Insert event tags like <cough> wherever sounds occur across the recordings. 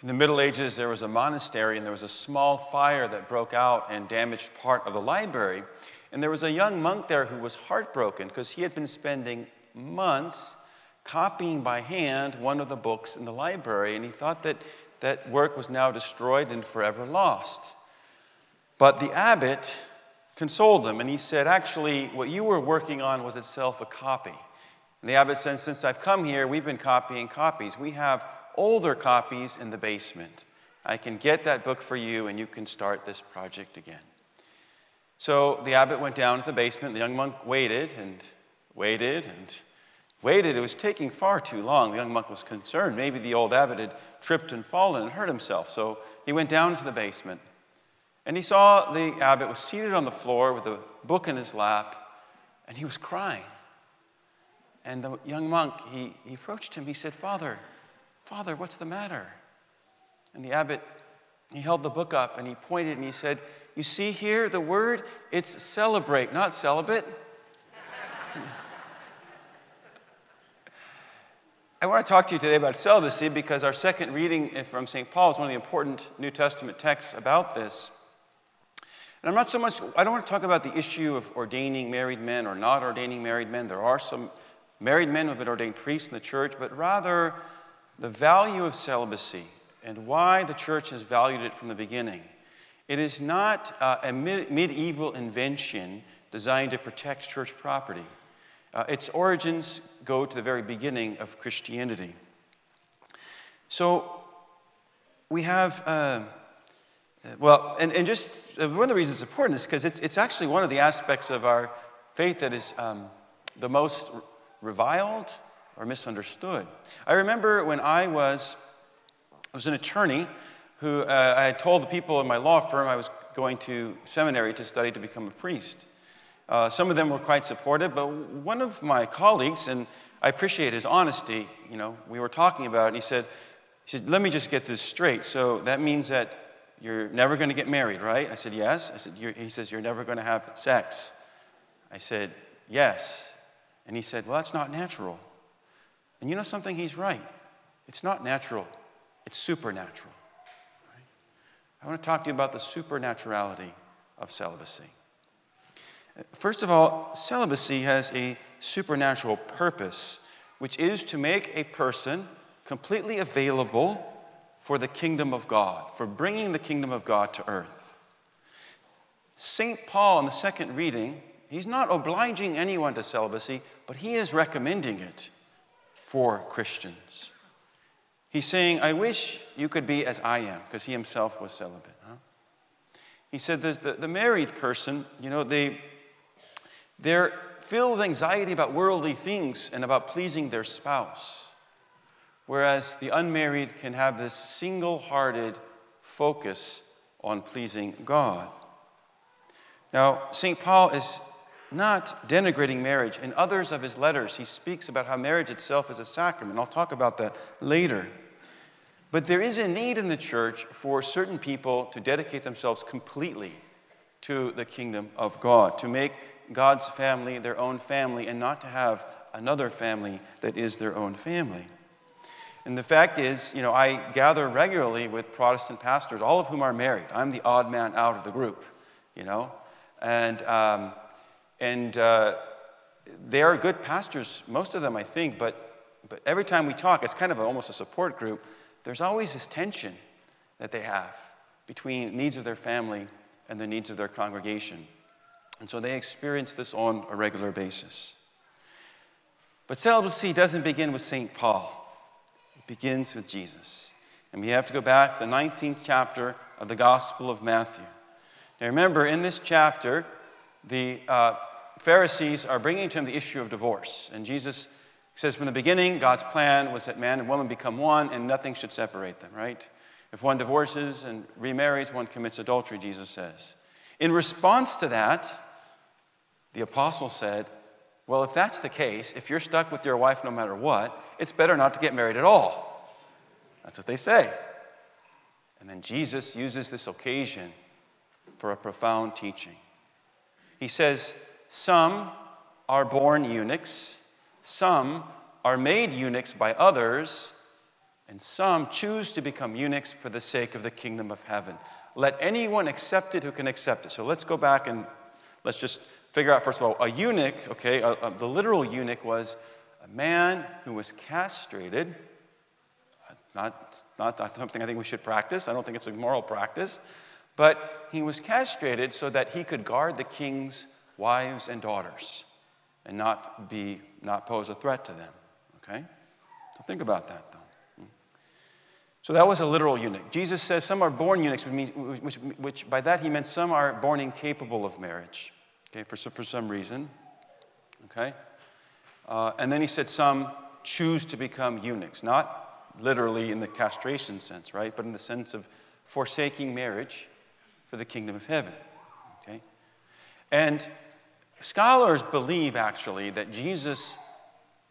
In the Middle Ages, there was a monastery and there was a small fire that broke out and damaged part of the library. And there was a young monk there who was heartbroken because he had been spending months copying by hand one of the books in the library, and he thought that that work was now destroyed and forever lost. But the abbot consoled them, and he said, Actually, what you were working on was itself a copy. And the abbot said, Since I've come here, we've been copying copies. We have older copies in the basement. I can get that book for you, and you can start this project again. So the abbot went down to the basement. The young monk waited and waited and waited. It was taking far too long. The young monk was concerned. Maybe the old abbot had tripped and fallen and hurt himself. So he went down to the basement. And he saw the abbot was seated on the floor with a book in his lap, and he was crying. And the young monk, he, he approached him. He said, Father, Father, what's the matter? And the abbot, he held the book up and he pointed and he said, You see here the word? It's celebrate, not celibate. I want to talk to you today about celibacy because our second reading from St. Paul is one of the important New Testament texts about this. And I'm not so much, I don't want to talk about the issue of ordaining married men or not ordaining married men. There are some married men who have been ordained priests in the church, but rather the value of celibacy and why the church has valued it from the beginning. It is not uh, a medieval invention designed to protect church property. Uh, its origins go to the very beginning of Christianity. So we have, uh, uh well, and, and just uh, one of the reasons it's important is because it's, it's actually one of the aspects of our faith that is um, the most reviled or misunderstood. I remember when I was, I was an attorney who uh, I had told the people in my law firm I was going to seminary to study to become a priest. Uh, some of them were quite supportive, but one of my colleagues, and I appreciate his honesty, you know, we were talking about it, and he said, he said, let me just get this straight. So that means that you're never going to get married, right? I said, yes. I said, he says, you're never going to have sex. I said, yes. And he said, well, that's not natural. And you know something? He's right. It's not natural, it's supernatural. Right? I want to talk to you about the supernaturality of celibacy. First of all, celibacy has a supernatural purpose, which is to make a person completely available for the kingdom of God, for bringing the kingdom of God to earth. St. Paul, in the second reading, he's not obliging anyone to celibacy, but he is recommending it for Christians. He's saying, I wish you could be as I am, because he himself was celibate. Huh? He said, the, the married person, you know, they, they're filled with anxiety about worldly things and about pleasing their spouse. Whereas the unmarried can have this single hearted focus on pleasing God. Now, St. Paul is not denigrating marriage. In others of his letters, he speaks about how marriage itself is a sacrament. I'll talk about that later. But there is a need in the church for certain people to dedicate themselves completely to the kingdom of God, to make God's family their own family, and not to have another family that is their own family. And the fact is, you know, I gather regularly with Protestant pastors, all of whom are married. I'm the odd man out of the group, you know. And um, and uh, they are good pastors, most of them, I think, but, but every time we talk, it's kind of a, almost a support group. There's always this tension that they have between needs of their family and the needs of their congregation. And so they experience this on a regular basis. But celibacy doesn't begin with St. Paul, it begins with Jesus. And we have to go back to the 19th chapter of the Gospel of Matthew. Now remember, in this chapter, the uh, Pharisees are bringing to him the issue of divorce. And Jesus says from the beginning, God's plan was that man and woman become one and nothing should separate them, right? If one divorces and remarries, one commits adultery, Jesus says. In response to that, the apostle said, Well, if that's the case, if you're stuck with your wife no matter what, it's better not to get married at all. That's what they say. And then Jesus uses this occasion for a profound teaching. He says, some are born eunuchs, some are made eunuchs by others, and some choose to become eunuchs for the sake of the kingdom of heaven. Let anyone accept it who can accept it. So let's go back and let's just figure out, first of all, a eunuch, okay, a, a, the literal eunuch was a man who was castrated. Not, not something I think we should practice. I don't think it's a moral practice. But he was castrated so that he could guard the king's wives and daughters and not, be, not pose a threat to them. Okay? So think about that, though. So that was a literal eunuch. Jesus says some are born eunuchs, which, which by that he meant some are born incapable of marriage, okay, for, for some reason. Okay? Uh, and then he said some choose to become eunuchs, not literally in the castration sense, right? But in the sense of forsaking marriage for the kingdom of heaven. Okay? And scholars believe actually that Jesus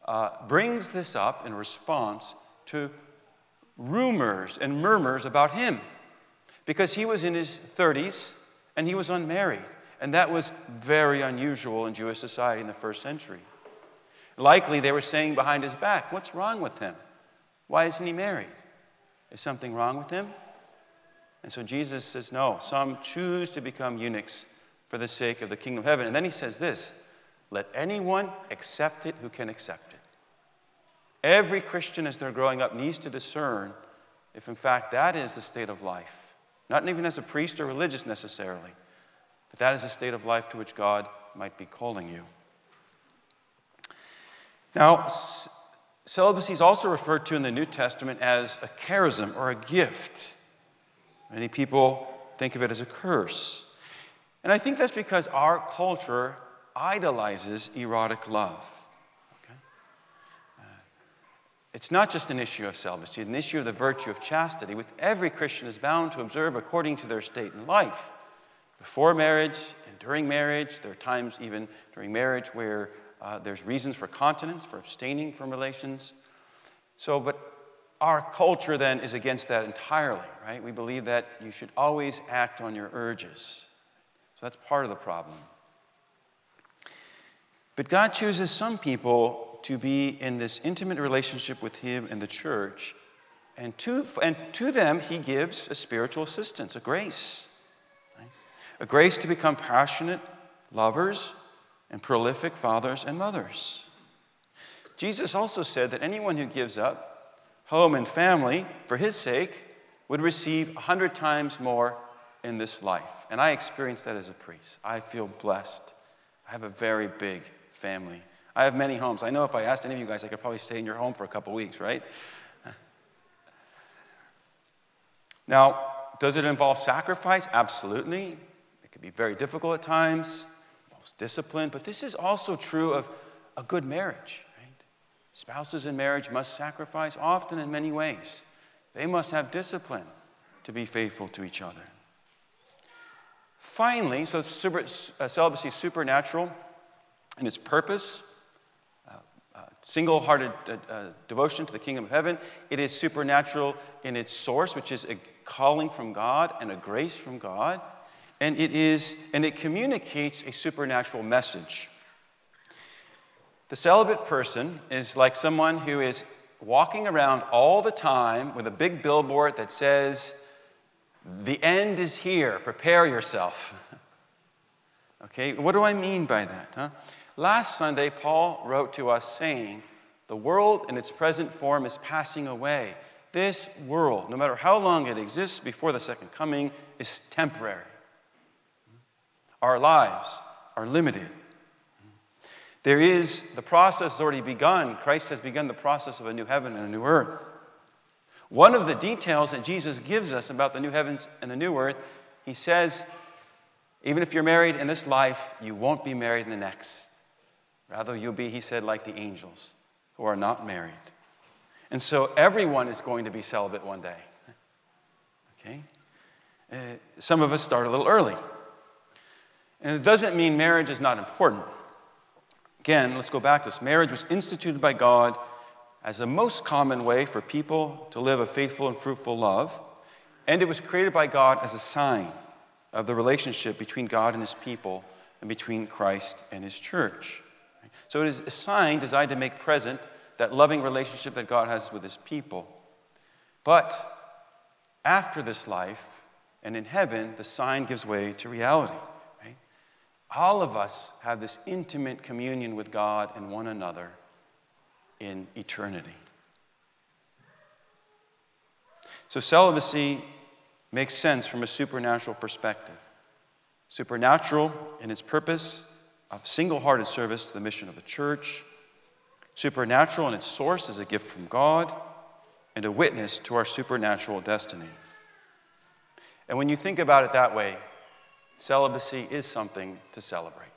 uh, brings this up in response to rumors and murmurs about him because he was in his 30s and he was unmarried. And that was very unusual in Jewish society in the first century. Likely they were saying behind his back, What's wrong with him? Why isn't he married? Is something wrong with him? And so Jesus says, No, some choose to become eunuchs for the sake of the kingdom of heaven. And then he says this Let anyone accept it who can accept it. Every Christian, as they're growing up, needs to discern if, in fact, that is the state of life. Not even as a priest or religious necessarily, but that is the state of life to which God might be calling you. Now, celibacy is also referred to in the New Testament as a charism or a gift. Many people think of it as a curse. And I think that's because our culture idolizes erotic love. It's not just an issue of celibacy, it's an issue of the virtue of chastity, which every Christian is bound to observe according to their state in life. Before marriage and during marriage, there are times even during marriage where uh, there's reasons for continence, for abstaining from relations. So, but our culture then is against that entirely, right? We believe that you should always act on your urges. So that's part of the problem. But God chooses some people to be in this intimate relationship with Him and the church. And to, and to them, He gives a spiritual assistance, a grace. Right? A grace to become passionate lovers and prolific fathers and mothers. Jesus also said that anyone who gives up home and family for His sake would receive a hundred times more in this life. And I experience that as a priest. I feel blessed. I have a very big family. I have many homes. I know if I asked any of you guys, I could probably stay in your home for a couple weeks, right? <laughs> Now, does it involve sacrifice? Absolutely. It can be very difficult at times, involves discipline, but this is also true of a good marriage, right? Spouses in marriage must sacrifice often in many ways. They must have discipline to be faithful to each other. Finally, so super, uh, celibacy is supernatural in its purpose single hearted uh, uh, devotion to the kingdom of heaven. It is supernatural in its source, which is a calling from God and a grace from God. And it is, and it communicates a supernatural message. The celibate person is like someone who is walking around all the time with a big billboard that says, The end is here, prepare yourself. okay, what do I mean by that? Huh? Last Sunday, Paul wrote to us saying, The world in its present form is passing away. This world, no matter how long it exists before the second coming, is temporary. Our lives are limited. There is, the process has already begun. Christ has begun the process of a new heaven and a new earth. One of the details that Jesus gives us about the new heavens and the new earth, he says, even if you're married in this life, you won't be married in the next. Rather, you'll be, he said, like the angels who are not married. And so everyone is going to be celibate one day. Okay? Uh, some of us start a little early. And it doesn't mean marriage is not important. Again, let's go back to this. Marriage was instituted by God as the most common way for people to live a faithful and fruitful love. And it was created by God as a sign of the relationship between God and his people and between Christ and his church. So it is a sign designed to make present that loving relationship that God has with his people. But after this life and in heaven, the sign gives way to reality. Right? All of us have this intimate communion with God and one another in eternity. So, celibacy makes sense from a supernatural perspective. Supernatural in its purpose of single hearted service to the mission of the church, supernatural in its source as a gift from God, and a witness to our supernatural destiny. And when you think about it that way, celibacy is something to celebrate.